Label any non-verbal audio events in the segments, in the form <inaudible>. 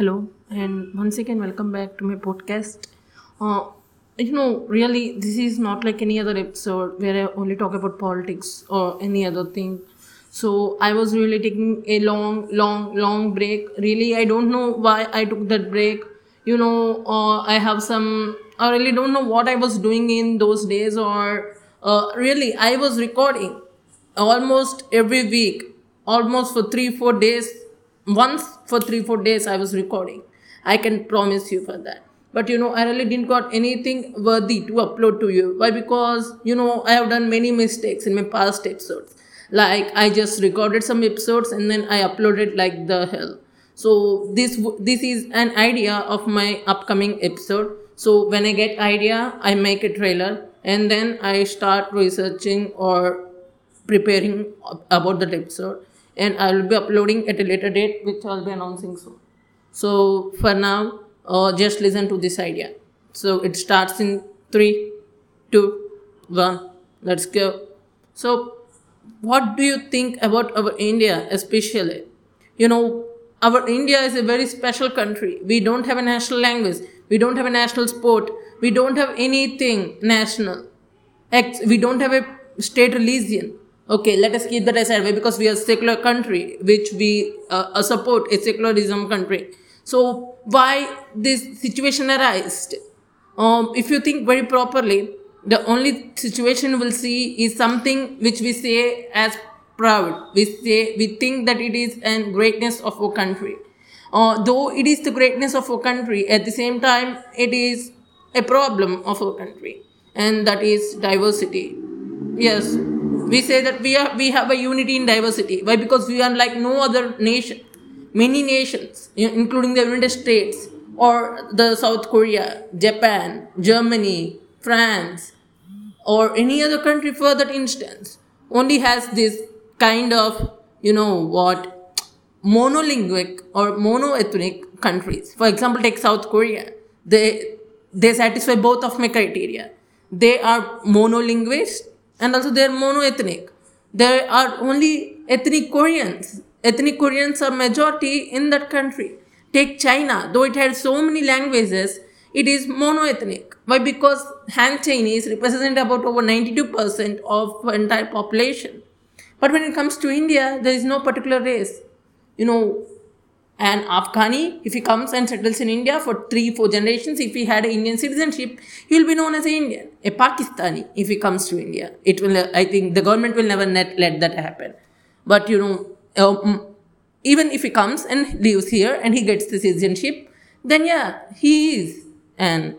Hello, and once again, welcome back to my podcast. Uh, you know, really, this is not like any other episode where I only talk about politics or any other thing. So, I was really taking a long, long, long break. Really, I don't know why I took that break. You know, uh, I have some, I really don't know what I was doing in those days, or uh, really, I was recording almost every week, almost for three, four days once for three four days i was recording. I can promise you for that. But you know i really didn't got anything worthy to upload to you. Why? Because you know i have done many mistakes in my past episodes. Like i just recorded some episodes and then i uploaded like the hell. So this this is an idea of my upcoming episode. So when i get idea i make a trailer and then i start researching or preparing about that episode and I will be uploading at a later date, which I'll be announcing soon. So for now, uh, just listen to this idea. So it starts in three, two, one. Let's go. So, what do you think about our India, especially? You know, our India is a very special country. We don't have a national language. We don't have a national sport. We don't have anything national. We don't have a state religion okay let us keep that aside because we are secular country which we uh, uh, support a secularism country. So why this situation arised um, if you think very properly the only situation we'll see is something which we say as proud. We say we think that it is a greatness of our country. Uh, though it is the greatness of our country at the same time it is a problem of our country and that is diversity. Yes we say that we are we have a unity in diversity. Why? Because we are like no other nation many nations including the united states or the south korea japan germany france or any other country for that instance only has this kind of you know what monolinguic or monoethnic countries. For example take south korea. They they satisfy both of my criteria. They are monolinguist and also they are monoethnic. There are only ethnic Koreans. Ethnic Koreans are majority in that country. Take China, though it has so many languages, it is monoethnic. Why? Because Han Chinese represent about over 92% of entire population. But when it comes to India, there is no particular race. You know, an Afghani, if he comes and settles in India for three, four generations, if he had an Indian citizenship, he will be known as an Indian. A Pakistani, if he comes to India, it will. I think the government will never let, let that happen. But you know, um, even if he comes and lives here and he gets the citizenship, then yeah, he is an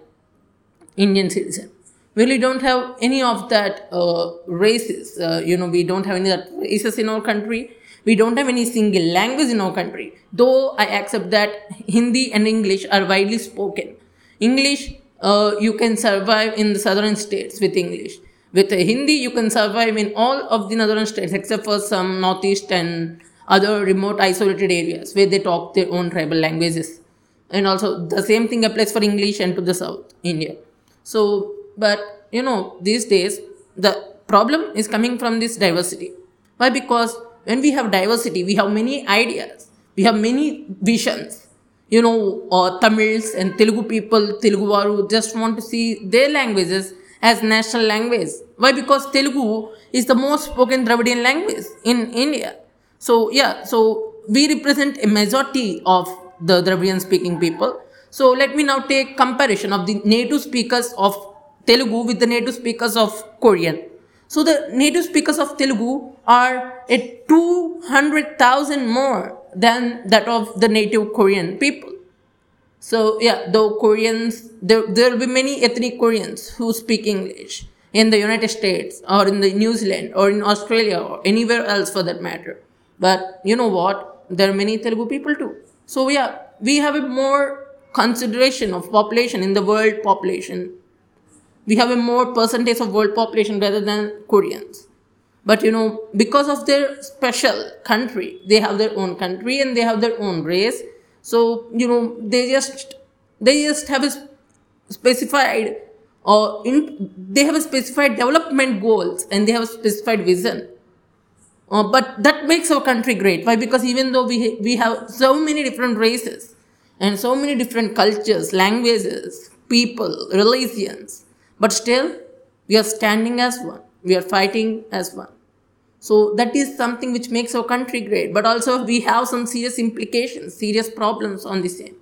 Indian citizen. We really don't have any of that uh, races. Uh, you know, we don't have any of that races in our country we don't have any single language in our country, though I accept that Hindi and English are widely spoken. English, uh, you can survive in the southern states with English. With Hindi, you can survive in all of the northern states except for some northeast and other remote isolated areas where they talk their own tribal languages. And also, the same thing applies for English and to the south India. So, but you know, these days, the problem is coming from this diversity. Why? Because when we have diversity, we have many ideas, we have many visions. You know, uh, Tamils and Telugu people, Telugu Varu just want to see their languages as national language. Why? Because Telugu is the most spoken Dravidian language in India. So, yeah, so we represent a majority of the Dravidian speaking people. So, let me now take comparison of the native speakers of Telugu with the native speakers of Korean. So the native speakers of Telugu are at 200,000 more than that of the native Korean people. So yeah, though Koreans, there, will be many ethnic Koreans who speak English in the United States or in the New Zealand or in Australia or anywhere else for that matter. But you know what? There are many Telugu people too. So yeah, we have a more consideration of population in the world population we have a more percentage of world population rather than Koreans. But you know, because of their special country, they have their own country and they have their own race. So you know, they just they just have a specified or in, they have a specified development goals and they have a specified vision. Uh, but that makes our country great. Why? Because even though we we have so many different races, and so many different cultures, languages, people, religions. But still, we are standing as one. We are fighting as one. So that is something which makes our country great. But also we have some serious implications, serious problems on the same.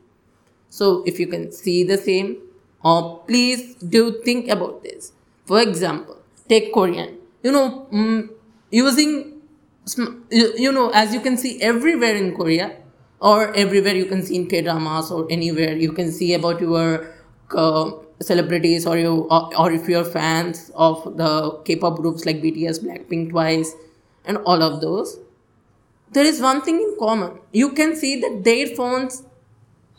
So if you can see the same, or please do think about this. For example, take Korean. You know, mm, using, you know, as you can see everywhere in Korea, or everywhere you can see in K dramas, or anywhere you can see about your uh, celebrities, or you, or, or if you're fans of the K-pop groups like BTS, Blackpink, Twice, and all of those. There is one thing in common. You can see that their phones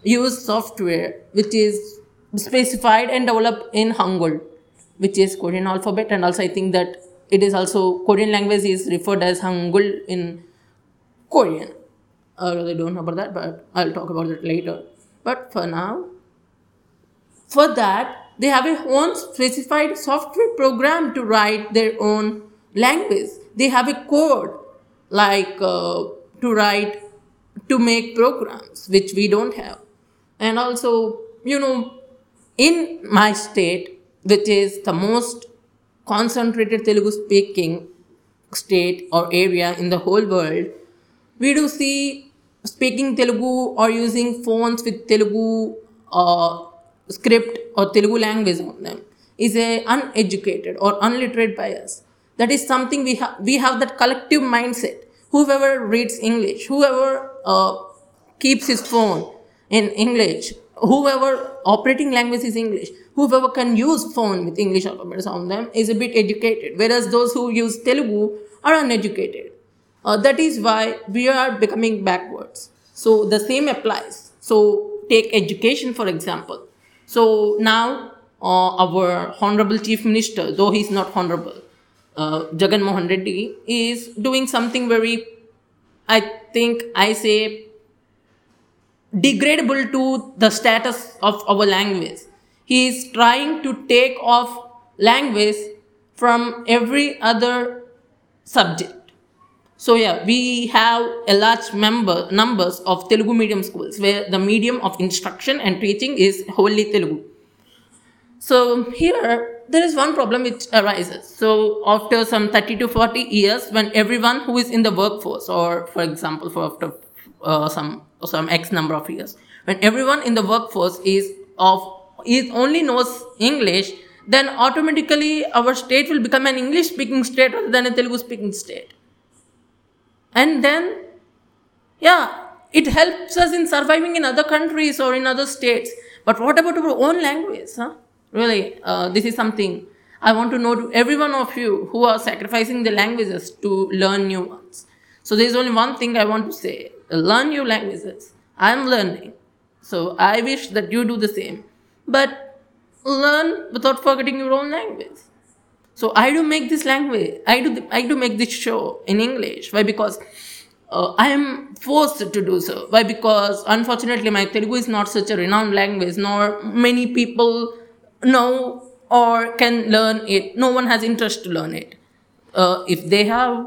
use software which is specified and developed in Hangul, which is Korean alphabet, and also I think that it is also Korean language is referred as Hangul in Korean. I really don't know about that, but I'll talk about it later. But for now, for that, they have a own specified software program to write their own language. They have a code like uh, to write to make programs, which we don't have. And also, you know, in my state, which is the most concentrated Telugu speaking state or area in the whole world, we do see speaking Telugu or using phones with Telugu uh, script or Telugu language on them is a uneducated or unliterate bias. That is something we have. We have that collective mindset. Whoever reads English, whoever uh, keeps his phone in English, whoever operating language is English, whoever can use phone with English alphabets on them is a bit educated, whereas those who use Telugu are uneducated. Uh, that is why we are becoming backwards. So the same applies. So take education for example. So now uh, our honorable chief minister, though he's not honorable, uh, Jagan Mohan Reddy is doing something very, I think I say, degradable to the status of our language. He is trying to take off language from every other subject. So yeah, we have a large member numbers of Telugu medium schools where the medium of instruction and teaching is wholly Telugu. So here there is one problem which arises. So after some 30 to 40 years, when everyone who is in the workforce, or for example, for after uh, some some X number of years, when everyone in the workforce is of is only knows English, then automatically our state will become an English speaking state rather than a Telugu speaking state. And then, yeah, it helps us in surviving in other countries or in other states. But what about our own language? Huh? Really, uh, this is something I want to know to every one of you who are sacrificing the languages to learn new ones. So there's only one thing I want to say. Learn new languages. I'm learning. So I wish that you do the same. But learn without forgetting your own language. So I do make this language. I do I do make this show in English. Why? Because uh, I am forced to do so. Why? Because unfortunately my Telugu is not such a renowned language, nor many people know or can learn it. No one has interest to learn it. Uh, if they have,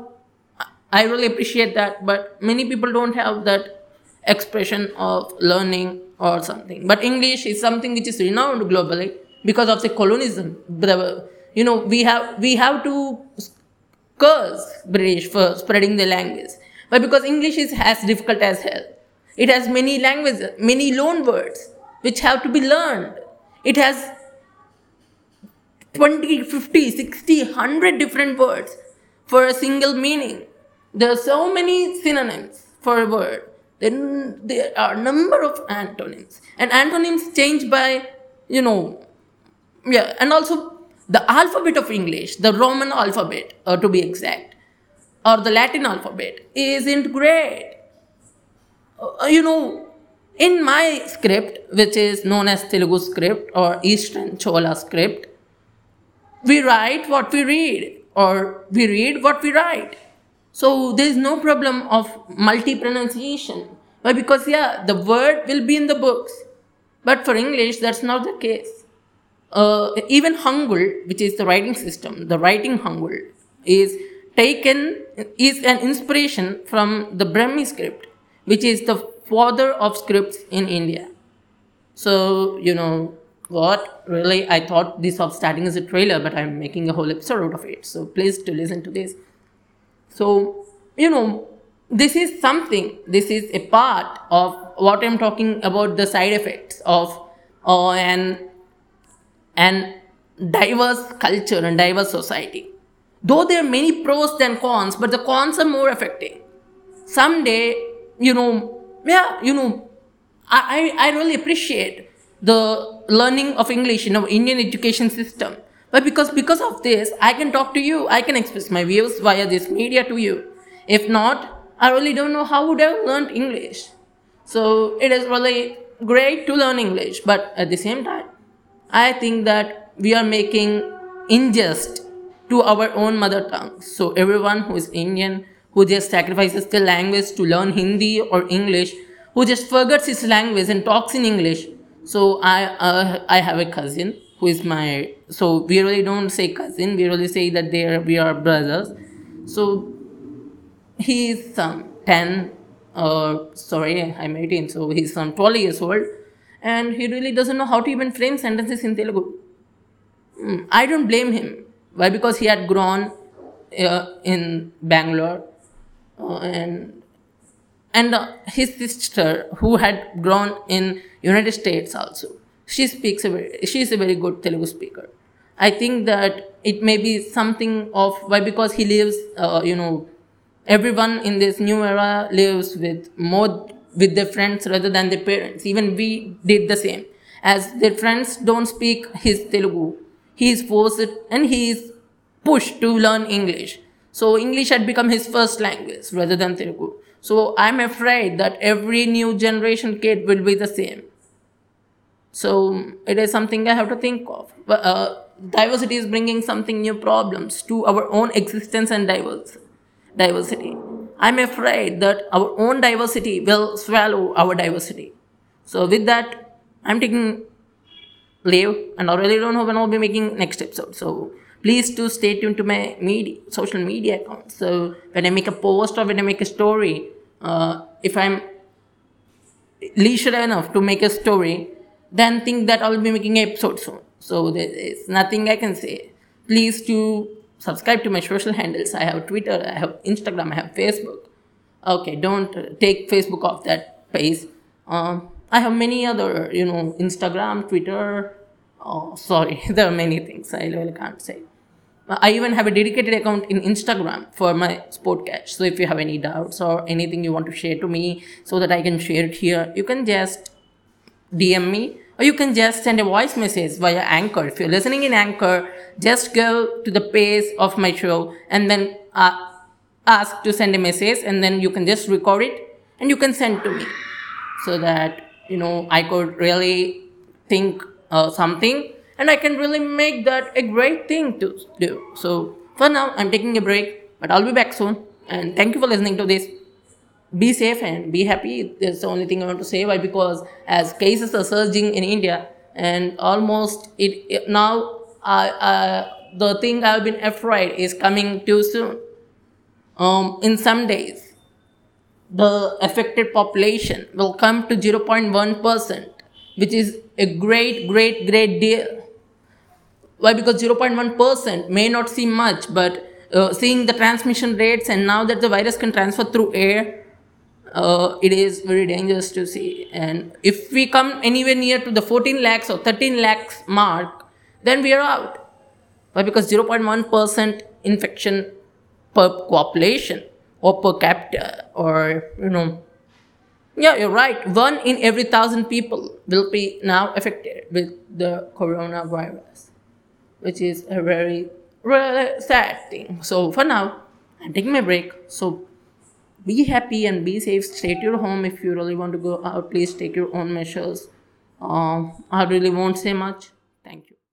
I really appreciate that, but many people don't have that expression of learning or something. But English is something which is renowned globally because of the colonialism. You know, we have we have to curse British for spreading the language, but because English is as difficult as hell. It has many languages, many loan words which have to be learned. It has 20, 50, 60, 100 different words for a single meaning. There are so many synonyms for a word. Then there are a number of antonyms. And antonyms change by, you know, yeah, and also the alphabet of English, the Roman alphabet, or to be exact, or the Latin alphabet, isn't great. Uh, you know, in my script, which is known as Telugu script or Eastern Chola script, we write what we read or we read what we write. So there is no problem of multi pronunciation. Because yeah, the word will be in the books. But for English, that's not the case. Uh, even Hangul, which is the writing system, the writing Hangul is taken, is an inspiration from the Brahmi script, which is the father of scripts in India. So, you know, what really I thought this of starting as a trailer, but I'm making a whole episode out of it. So please to listen to this. So, you know, this is something, this is a part of what I'm talking about the side effects of uh, an, an diverse culture and diverse society. Though there are many pros than cons, but the cons are more affecting. Someday, you know, yeah, you know, I, I, I really appreciate the learning of English in our Indian education system. But because because of this, I can talk to you, I can express my views via this media to you. If not, I really don't know how would I have learned English. So it is really great to learn English, but at the same time, I think that we are making unjust to our own mother tongue. So everyone who is Indian, who just sacrifices their language to learn Hindi or English, who just forgets his language and talks in English. So I uh, I have a cousin who is my so we really don't say cousin, we really say that they are we are brothers. So he is some 10 uh, sorry i'm 18 so he's some 12 years old and he really doesn't know how to even frame sentences in telugu. Mm, i don't blame him. Why? Because he had grown uh, in bangalore uh, and and uh, his sister who had grown in united states also she speaks a very she is a very good telugu speaker. I think that it may be something of why? Because he lives uh, you know everyone in this new era lives with more with their friends rather than their parents. Even we did the same. As their friends don't speak his telugu he is forced and he is pushed to learn english. So english had become his first language rather than telugu. So i'm afraid that every new generation kid will be the same. So it is something i have to think of. Uh, diversity is bringing something new problems to our own existence and diversity. I'm afraid that our own diversity will swallow our diversity. So with that, I'm taking leave and I really don't know when I'll be making next episode. So please do stay tuned to my media, social media accounts. So when I make a post or when I make a story, uh, if I'm leisure enough to make a story, then think that I'll be making an episode soon. So there is nothing I can say. Please do subscribe to my social handles. I have Twitter, I have Instagram, I have Facebook. Okay, don't take Facebook off that page. Um, I have many other, you know, Instagram, Twitter. Oh, sorry, <laughs> there are many things I really can't say. I even have a dedicated account in Instagram for my Sportcast. So if you have any doubts or anything you want to share to me so that I can share it here, you can just DM me or you can just send a voice message via Anchor. If you're listening in Anchor, just go to the page of my show and then uh, ask to send a message and then you can just record it and you can send to me so that, you know, I could really think uh, something and I can really make that a great thing to do. So for now, I'm taking a break, but I'll be back soon. And thank you for listening to this be safe and be happy. That's the only thing I want to say. Why? Because as cases are surging in India, and almost it, it now uh, uh, the thing I've been afraid is coming too soon. Um, in some days, the affected population will come to 0.1 percent, which is a great, great, great deal. Why? Because 0.1 percent may not seem much, but uh, seeing the transmission rates and now that the virus can transfer through air uh, it is very dangerous to see. And if we come anywhere near to the 14 lakhs or 13 lakhs mark, then we are out. Why? Because 0.1% infection per population or per capita or, you know, yeah, you're right. One in every thousand people will be now affected with the coronavirus, which is a very, really sad thing. So for now, I'm taking my break. So be happy and be safe. Stay at your home if you really want to go out. Please take your own measures. Um, i really won't say much. Thank you